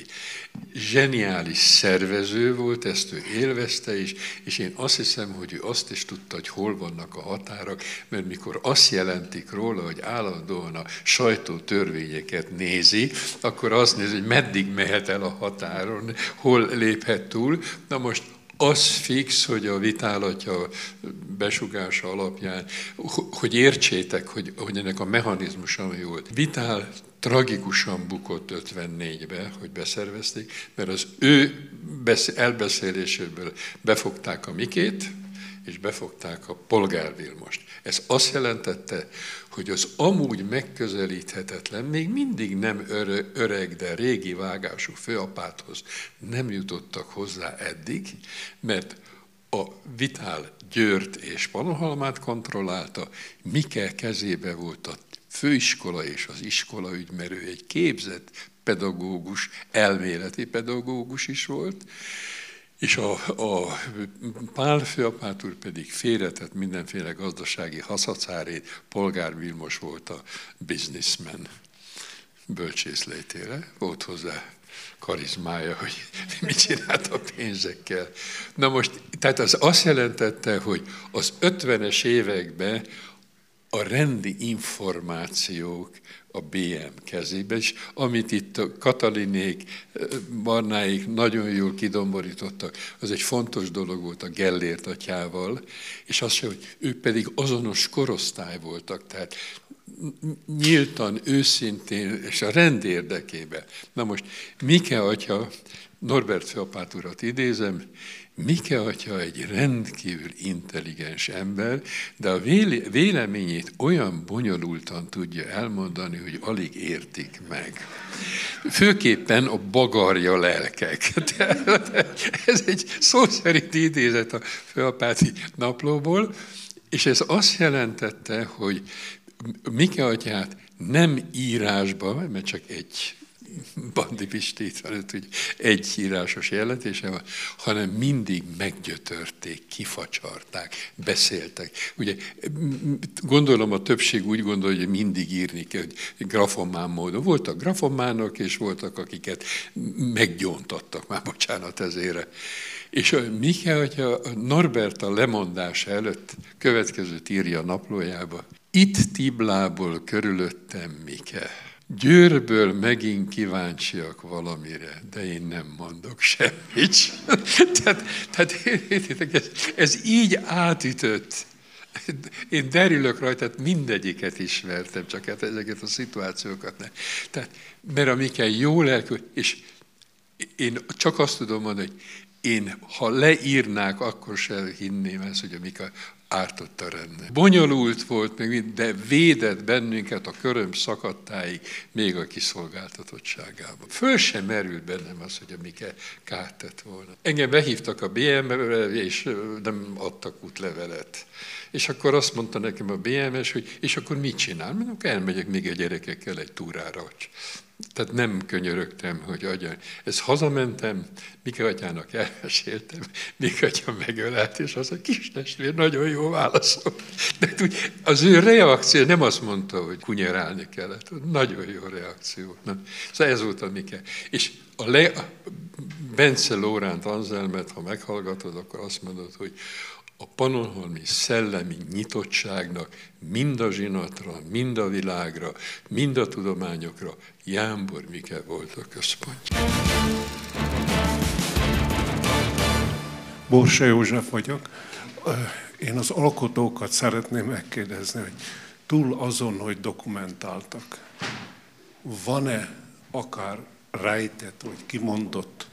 Zseniális szervező volt, ezt ő élvezte is, és én azt hiszem, hogy ő azt is tudta, hogy hol vannak a határok, mert mikor azt jelentik róla, hogy állandóan a sajtó törvényeket nézi, akkor azt nézi, hogy meddig mehet el a határon, hol léphet túl. Na most az fix, hogy a vitálatja besugása alapján, hogy értsétek, hogy, hogy ennek a mechanizmusa mi volt. Vitál tragikusan bukott 54-be, hogy beszervezték, mert az ő elbeszéléséből befogták a Mikét, és befogták a Polgár Vilmost. Ez azt jelentette, hogy az amúgy megközelíthetetlen, még mindig nem öreg, de régi vágású főapáthoz nem jutottak hozzá eddig, mert a Vitál Győrt és Panohalmát kontrollálta, Mike kezébe volt a főiskola és az iskola ügy, mert ő egy képzett pedagógus, elméleti pedagógus is volt, és a, a Pál főapát úr pedig félretett mindenféle gazdasági haszacárét, Polgár Vilmos volt a businessman bölcsészlétére, volt hozzá karizmája, hogy mit csinált a pénzekkel. Na most, tehát az azt jelentette, hogy az 50-es években a rendi információk a BM kezébe, és amit itt a Katalinék, Barnáik nagyon jól kidomborítottak, az egy fontos dolog volt a Gellért atyával, és az hogy ők pedig azonos korosztály voltak, tehát nyíltan, őszintén, és a rend érdekében. Na most Mike atya, Norbert Feapát urat idézem, Mike atya egy rendkívül intelligens ember, de a véleményét olyan bonyolultan tudja elmondani, hogy alig értik meg. Főképpen a bagarja lelkek. ez egy szó szerint idézet a Feapáti naplóból, és ez azt jelentette, hogy Mike atyát nem írásba, mert csak egy Bandi itt van, hogy egy írásos jelentése van, hanem mindig meggyötörték, kifacsarták, beszéltek. Ugye gondolom a többség úgy gondolja, hogy mindig írni kell, hogy grafomán módon. Voltak grafománok, és voltak, akiket meggyóntattak, már bocsánat ezére. És a Mike, hogyha Norbert a lemondása előtt következőt írja a naplójába, itt Tiblából körülöttem Mike. Győrből megint kíváncsiak valamire, de én nem mondok semmit. tehát, tehát ez, ez így átütött. Én derülök rajta, tehát mindegyiket ismertem, csak hát ezeket a szituációkat nem. Tehát, mert amiket jó lelkű, és én csak azt tudom mondani, hogy én, ha leírnák, akkor se hinném ezt, hogy amik a ártott a rendnek. Bonyolult volt, még, de védett bennünket a köröm szakadtáig, még a kiszolgáltatottságában. Föl sem merült bennem az, hogy a Mike kárt tett volna. Engem behívtak a BM-re, és nem adtak útlevelet. És akkor azt mondta nekem a BMS, hogy és akkor mit csinál? Mondjuk elmegyek még a gyerekekkel egy túrára. Tehát nem könyörögtem, hogy adja. Ez hazamentem, Mika atyának elmeséltem, Mika atya megölelt, és az a kis testvér nagyon jó válaszol. De úgy, az ő reakció nem azt mondta, hogy kunyerálni kellett. Nagyon jó reakció. Nem? Szóval ez volt a Mike. És a, le, a Bence Lóránt Anzelmet, ha meghallgatod, akkor azt mondod, hogy a panonholmi szellemi nyitottságnak mind a zsinatra, mind a világra, mind a tudományokra Jámbor Mike volt a központja. Borsa József vagyok. Én az alkotókat szeretném megkérdezni, hogy túl azon, hogy dokumentáltak, van-e akár rejtett vagy kimondott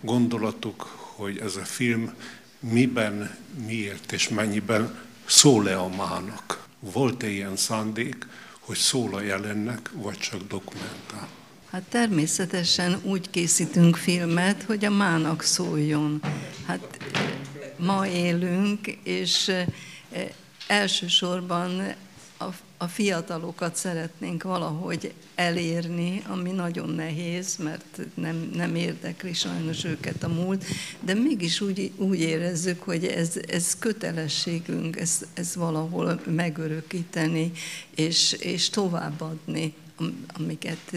gondolatuk, hogy ez a film miben, miért és mennyiben szól-e a mának? Volt-e ilyen szándék, hogy szól a jelennek, vagy csak dokumentál? Hát természetesen úgy készítünk filmet, hogy a mának szóljon. Hát ma élünk, és eh, elsősorban a, a fiatalokat szeretnénk valahogy elérni, ami nagyon nehéz, mert nem, nem érdekli sajnos őket a múlt, de mégis úgy, úgy érezzük, hogy ez, ez kötelességünk, ez, ez valahol megörökíteni és, és továbbadni, amiket,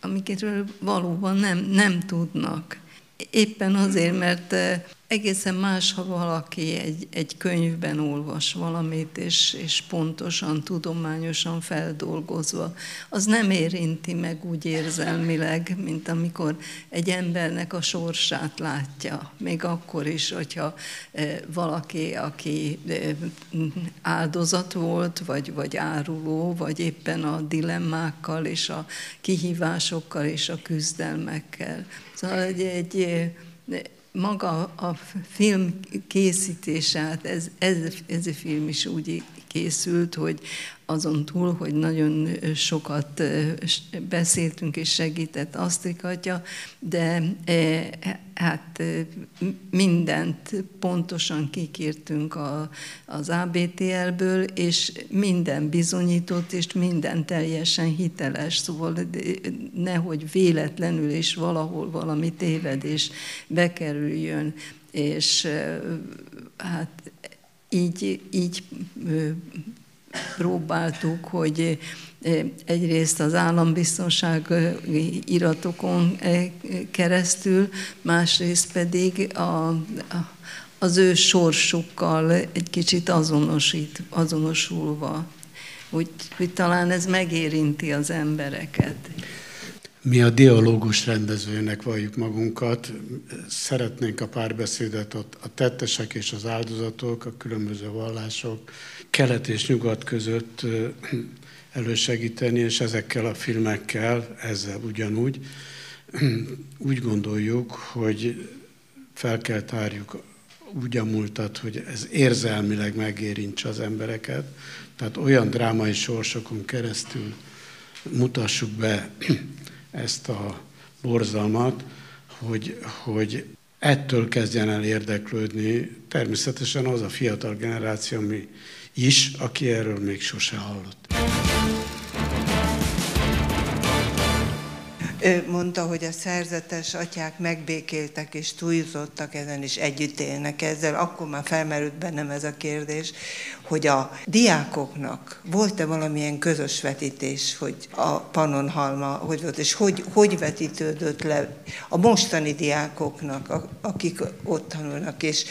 amiketről valóban nem, nem tudnak. Éppen azért, mert egészen más, ha valaki egy, egy könyvben olvas valamit, és, és pontosan, tudományosan feldolgozva, az nem érinti meg úgy érzelmileg, mint amikor egy embernek a sorsát látja. Még akkor is, hogyha valaki, aki áldozat volt, vagy, vagy áruló, vagy éppen a dilemmákkal, és a kihívásokkal, és a küzdelmekkel. Szóval egy, egy maga a film készítése, hát ez, ez, ez a film is úgy készült, hogy azon túl, hogy nagyon sokat beszéltünk és segített Asztrik atya, de hát mindent pontosan kikértünk a, az ABTL-ből, és minden bizonyított, és minden teljesen hiteles, szóval nehogy véletlenül és valahol valami tévedés bekerüljön, és hát így, így próbáltuk, hogy egyrészt az állambiztonság iratokon keresztül, másrészt pedig a, az ő sorsukkal egy kicsit azonosít, azonosulva. Úgy, hogy talán ez megérinti az embereket. Mi a dialógus rendezőnek valljuk magunkat, szeretnénk a párbeszédet a tettesek és az áldozatok, a különböző vallások, kelet és nyugat között elősegíteni, és ezekkel a filmekkel, ezzel ugyanúgy, úgy gondoljuk, hogy fel kell tárjuk úgy a múltat, hogy ez érzelmileg megérintse az embereket, tehát olyan drámai sorsokon keresztül mutassuk be ezt a borzalmat, hogy, hogy ettől kezdjen el érdeklődni természetesen az a fiatal generáció, ami is, aki erről még sose hallott. Ő mondta, hogy a szerzetes atyák megbékéltek és túlzottak ezen, és együtt élnek ezzel. Akkor már felmerült bennem ez a kérdés, hogy a diákoknak volt-e valamilyen közös vetítés, hogy a Pannonhalma hogy volt, és hogy, hogy vetítődött le a mostani diákoknak, akik ott tanulnak, és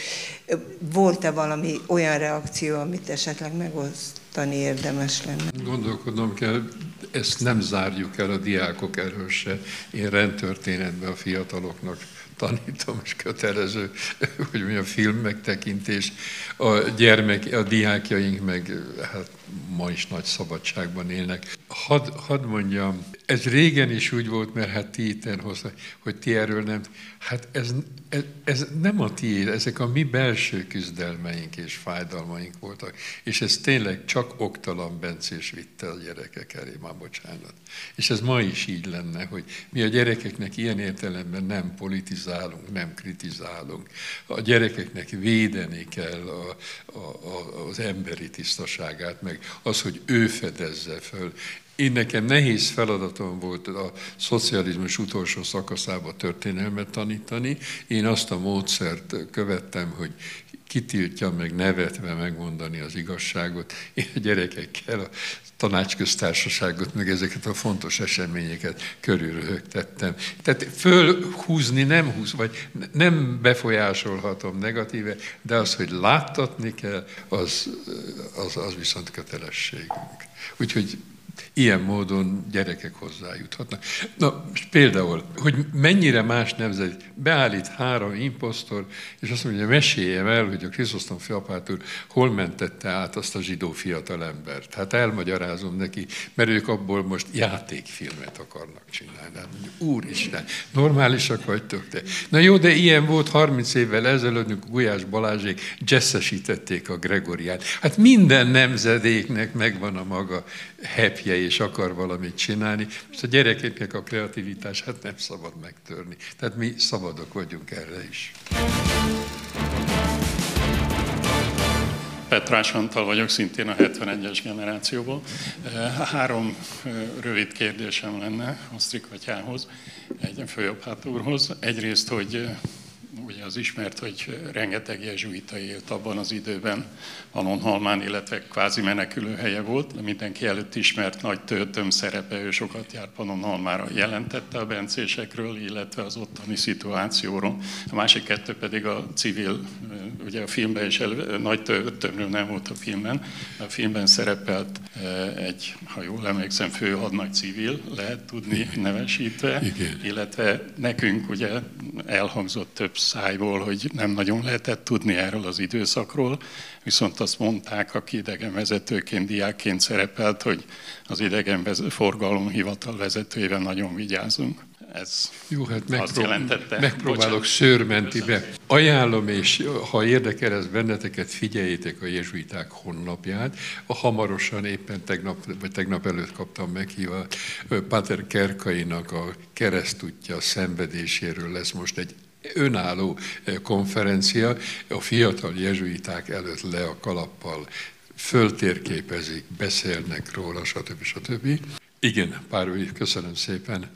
volt-e valami olyan reakció, amit esetleg megosztani érdemes lenne? Gondolkodnom kell, ezt nem zárjuk el a diákok erről se. Én rendtörténetben a fiataloknak tanítom, és kötelező, hogy mi a film megtekintés. A gyermek, a diákjaink meg hát ma is nagy szabadságban élnek. Hadd had mondjam, ez régen is úgy volt, mert hát ti itten hozta, hogy ti erről nem. Hát ez, ez, ez nem a tiéd, ezek a mi belső küzdelmeink és fájdalmaink voltak. És ez tényleg csak oktalan bencés vitte a gyerekek elé, már bocsánat. És ez ma is így lenne, hogy mi a gyerekeknek ilyen értelemben nem politizálunk, nem kritizálunk. A gyerekeknek védeni kell a, a, a, az emberi tisztaságát, meg az, hogy ő fedezze föl. Én nekem nehéz feladatom volt a szocializmus utolsó szakaszába történelmet tanítani. Én azt a módszert követtem, hogy kitiltja meg nevetve megmondani az igazságot. Én a gyerekekkel tanácsköztársaságot, meg ezeket a fontos eseményeket körülröhögtettem. Tehát fölhúzni nem húz, vagy nem befolyásolhatom negatíve, de az, hogy láttatni kell, az, az, az viszont kötelességünk. Úgyhogy ilyen módon gyerekek hozzájuthatnak. Na, például, hogy mennyire más nemzet beállít három imposztor, és azt mondja, meséljem el, hogy a Krisztosztom fiapát úr hol mentette át azt a zsidó fiatalembert. Hát elmagyarázom neki, mert ők abból most játékfilmet akarnak csinálni. Hát mondjuk, úristen, normálisak vagytok te. Na jó, de ilyen volt 30 évvel ezelőtt, Gulyás Balázsék jazzesítették a Gregoriát. Hát minden nemzedéknek megvan a maga hepje és akar valamit csinálni. Most a gyerekeknek a kreativitását nem szabad megtörni. Tehát mi szabadok vagyunk erre is. Petrás Antal vagyok, szintén a 71-es generációból. Három rövid kérdésem lenne Osztrik Atyához, egy főjobb úrhoz. Egyrészt, hogy ugye az ismert, hogy rengeteg jezsuita élt abban az időben Pannonhalmán, illetve kvázi menekülő helye volt, de mindenki előtt ismert nagy töltöm szerepe, ő sokat járt Pannonhalmára, jelentette a bencésekről, illetve az ottani szituációról. A másik kettő pedig a civil, ugye a filmben is elő, nagy töltömről nem volt a filmben, a filmben szerepelt egy, ha jól emlékszem, főhadnagy civil, lehet tudni nevesítve, Igen. illetve nekünk ugye elhangzott több szájból, hogy nem nagyon lehetett tudni erről az időszakról, viszont azt mondták, aki idegenvezetőként, diákként szerepelt, hogy az idegenforgalom hivatal vezetőjével nagyon vigyázunk. Ez Jó, hát megprób- megpróbálok szőrmentibe. Ajánlom, és ha érdekel ez benneteket, figyeljétek a jezsuiták honlapját. A hamarosan éppen tegnap, vagy tegnap előtt kaptam meghívat, Pater Kerkainak a keresztútja szenvedéséről lesz most egy önálló eh, konferencia, a fiatal jezsuiták előtt le a kalappal föltérképezik, beszélnek róla, stb. stb. Igen, pár köszönöm szépen,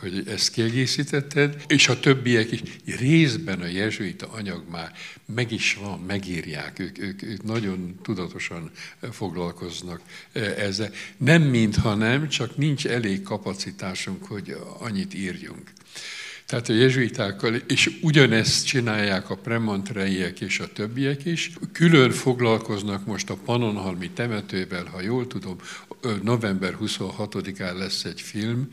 hogy ezt kiegészítetted, és a többiek is részben a jezsuita anyag már meg is van, megírják, ők, ők, ők nagyon tudatosan foglalkoznak ezzel. Nem mintha nem, csak nincs elég kapacitásunk, hogy annyit írjunk. Tehát a jezsuitákkal, és ugyanezt csinálják a premontreiek és a többiek is. Külön foglalkoznak most a Panonhalmi temetővel, ha jól tudom, november 26-án lesz egy film,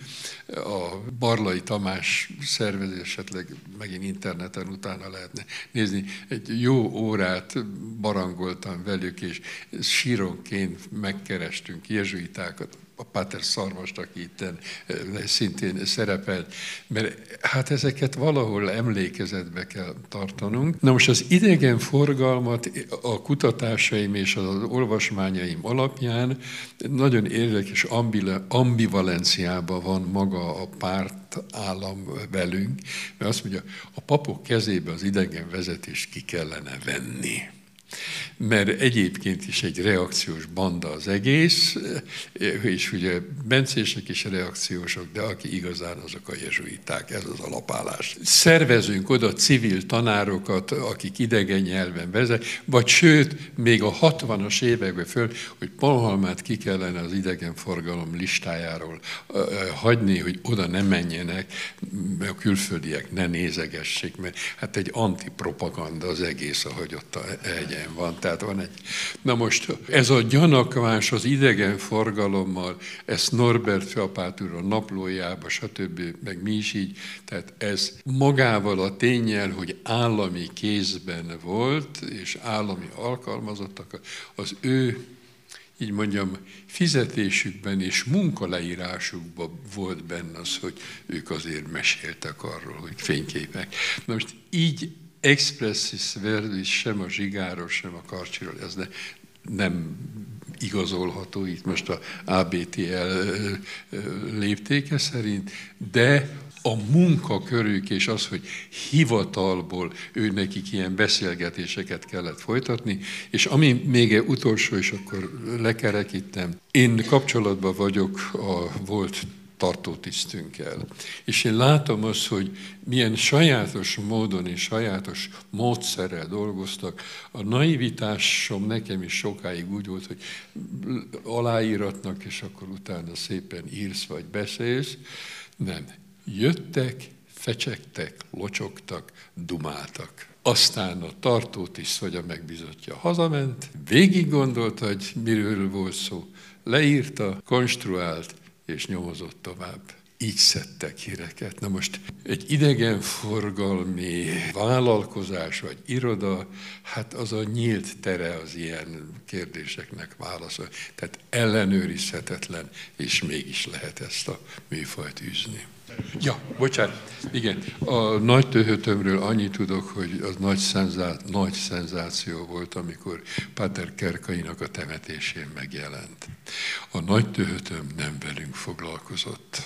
a Barlai Tamás szervez, esetleg megint interneten utána lehetne nézni. Egy jó órát barangoltam velük, és síronként megkerestünk jezsuitákat, a Páter Szarvast, aki itt szintén szerepelt, mert hát ezeket valahol emlékezetbe kell tartanunk. Na most az idegen forgalmat a kutatásaim és az olvasmányaim alapján nagyon érdekes ambivalenciában van maga a párt állam velünk, mert azt mondja, a papok kezébe az idegen vezetést ki kellene venni mert egyébként is egy reakciós banda az egész, és ugye bencések is reakciósok, de aki igazán azok a jezsuiták, ez az alapállás. Szervezünk oda civil tanárokat, akik idegen nyelven vezet, vagy sőt, még a 60-as években föl, hogy Palhalmát ki kellene az idegenforgalom listájáról hagyni, hogy oda ne menjenek, a külföldiek ne nézegessék, mert hát egy antipropaganda az egész, ahogy ott a hegyen van. Tehát van egy... Na most ez a gyanakvás az idegenforgalommal, ezt Norbert Fiapát úr a naplójába, stb. meg mi is így, tehát ez magával a tényel, hogy állami kézben volt, és állami alkalmazottak, az ő így mondjam, fizetésükben és munkaleírásukban volt benne az, hogy ők azért meséltek arról, hogy fényképek. Na most így expressis verbis sem a zsigáról, sem a karcsiról, ez ne, nem igazolható itt most a ABTL léptéke szerint, de a munkakörük és az, hogy hivatalból ő nekik ilyen beszélgetéseket kellett folytatni, és ami még utolsó, és akkor lekerekítem, én kapcsolatban vagyok a volt tartótisztünkkel. És én látom azt, hogy milyen sajátos módon és sajátos módszerrel dolgoztak. A naivitásom nekem is sokáig úgy volt, hogy aláíratnak, és akkor utána szépen írsz vagy beszélsz. Nem. Jöttek, fecsegtek, locsogtak, dumáltak. Aztán a tartótiszt vagy a megbizotja hazament, végig gondolta, hogy miről volt szó, leírta, konstruált, és nyomozott tovább. Így szedtek híreket. Na most egy idegenforgalmi vállalkozás vagy iroda, hát az a nyílt tere az ilyen kérdéseknek válaszol. Tehát ellenőrizhetetlen, és mégis lehet ezt a műfajt űzni. Ja, bocsánat, igen. A nagy töhötömről annyit tudok, hogy az nagy, szenzá, nagy szenzáció volt, amikor Pater Kerkainak a temetésén megjelent. A nagy töhötöm nem velünk foglalkozott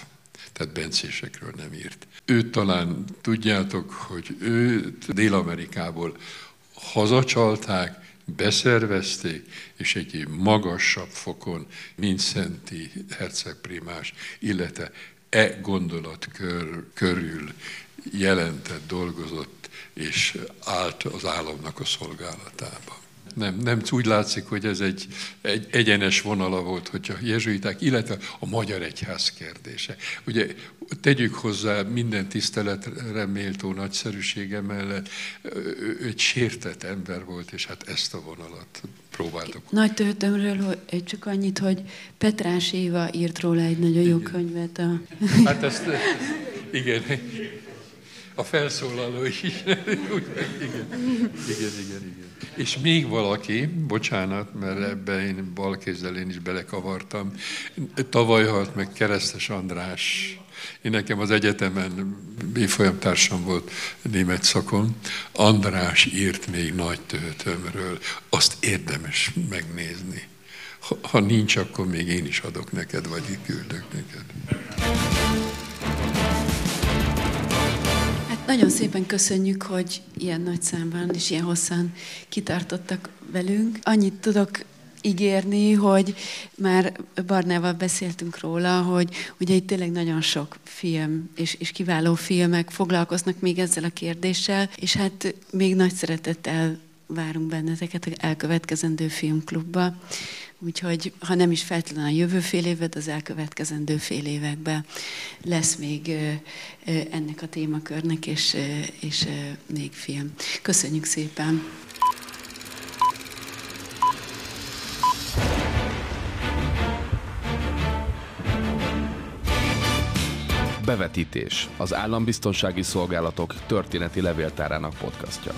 tehát bencésekről nem írt. Őt talán tudjátok, hogy őt Dél-Amerikából hazacsalták, beszervezték, és egy magasabb fokon Vincenti hercegprimás, illetve e gondolatkör körül jelentett, dolgozott, és állt az államnak a szolgálatába. Nem, nem úgy látszik, hogy ez egy, egy egyenes vonala volt, hogy a jezsuiták, illetve a magyar egyház kérdése. Ugye tegyük hozzá minden tiszteletre méltó nagyszerűsége mellett, ő egy sértett ember volt, és hát ezt a vonalat próbáltuk. Nagy töltömről csak annyit, hogy Petrás Éva írt róla egy nagyon jó igen. könyvet. A... Hát ezt, igen, a felszólaló is. igen, igen, igen, igen. És még valaki, bocsánat, mert ebbe én balkézzel én is belekavartam, tavaly halt meg Keresztes András. Én nekem az egyetemen évfolyamtársam volt német szakon. András írt még nagy töltömről. Azt érdemes megnézni. Ha, ha nincs, akkor még én is adok neked, vagy küldök neked. Nagyon szépen köszönjük, hogy ilyen nagy számban és ilyen hosszan kitartottak velünk. Annyit tudok ígérni, hogy már Barnával beszéltünk róla, hogy ugye itt tényleg nagyon sok film és, és kiváló filmek foglalkoznak még ezzel a kérdéssel, és hát még nagy szeretettel várunk benneteket elkövetkezendő filmklubba. Úgyhogy, ha nem is feltétlenül a jövő fél évet, az elkövetkezendő fél években lesz még ennek a témakörnek, és, és még film. Köszönjük szépen! Bevetítés. Az Állambiztonsági Szolgálatok történeti levéltárának podcastja.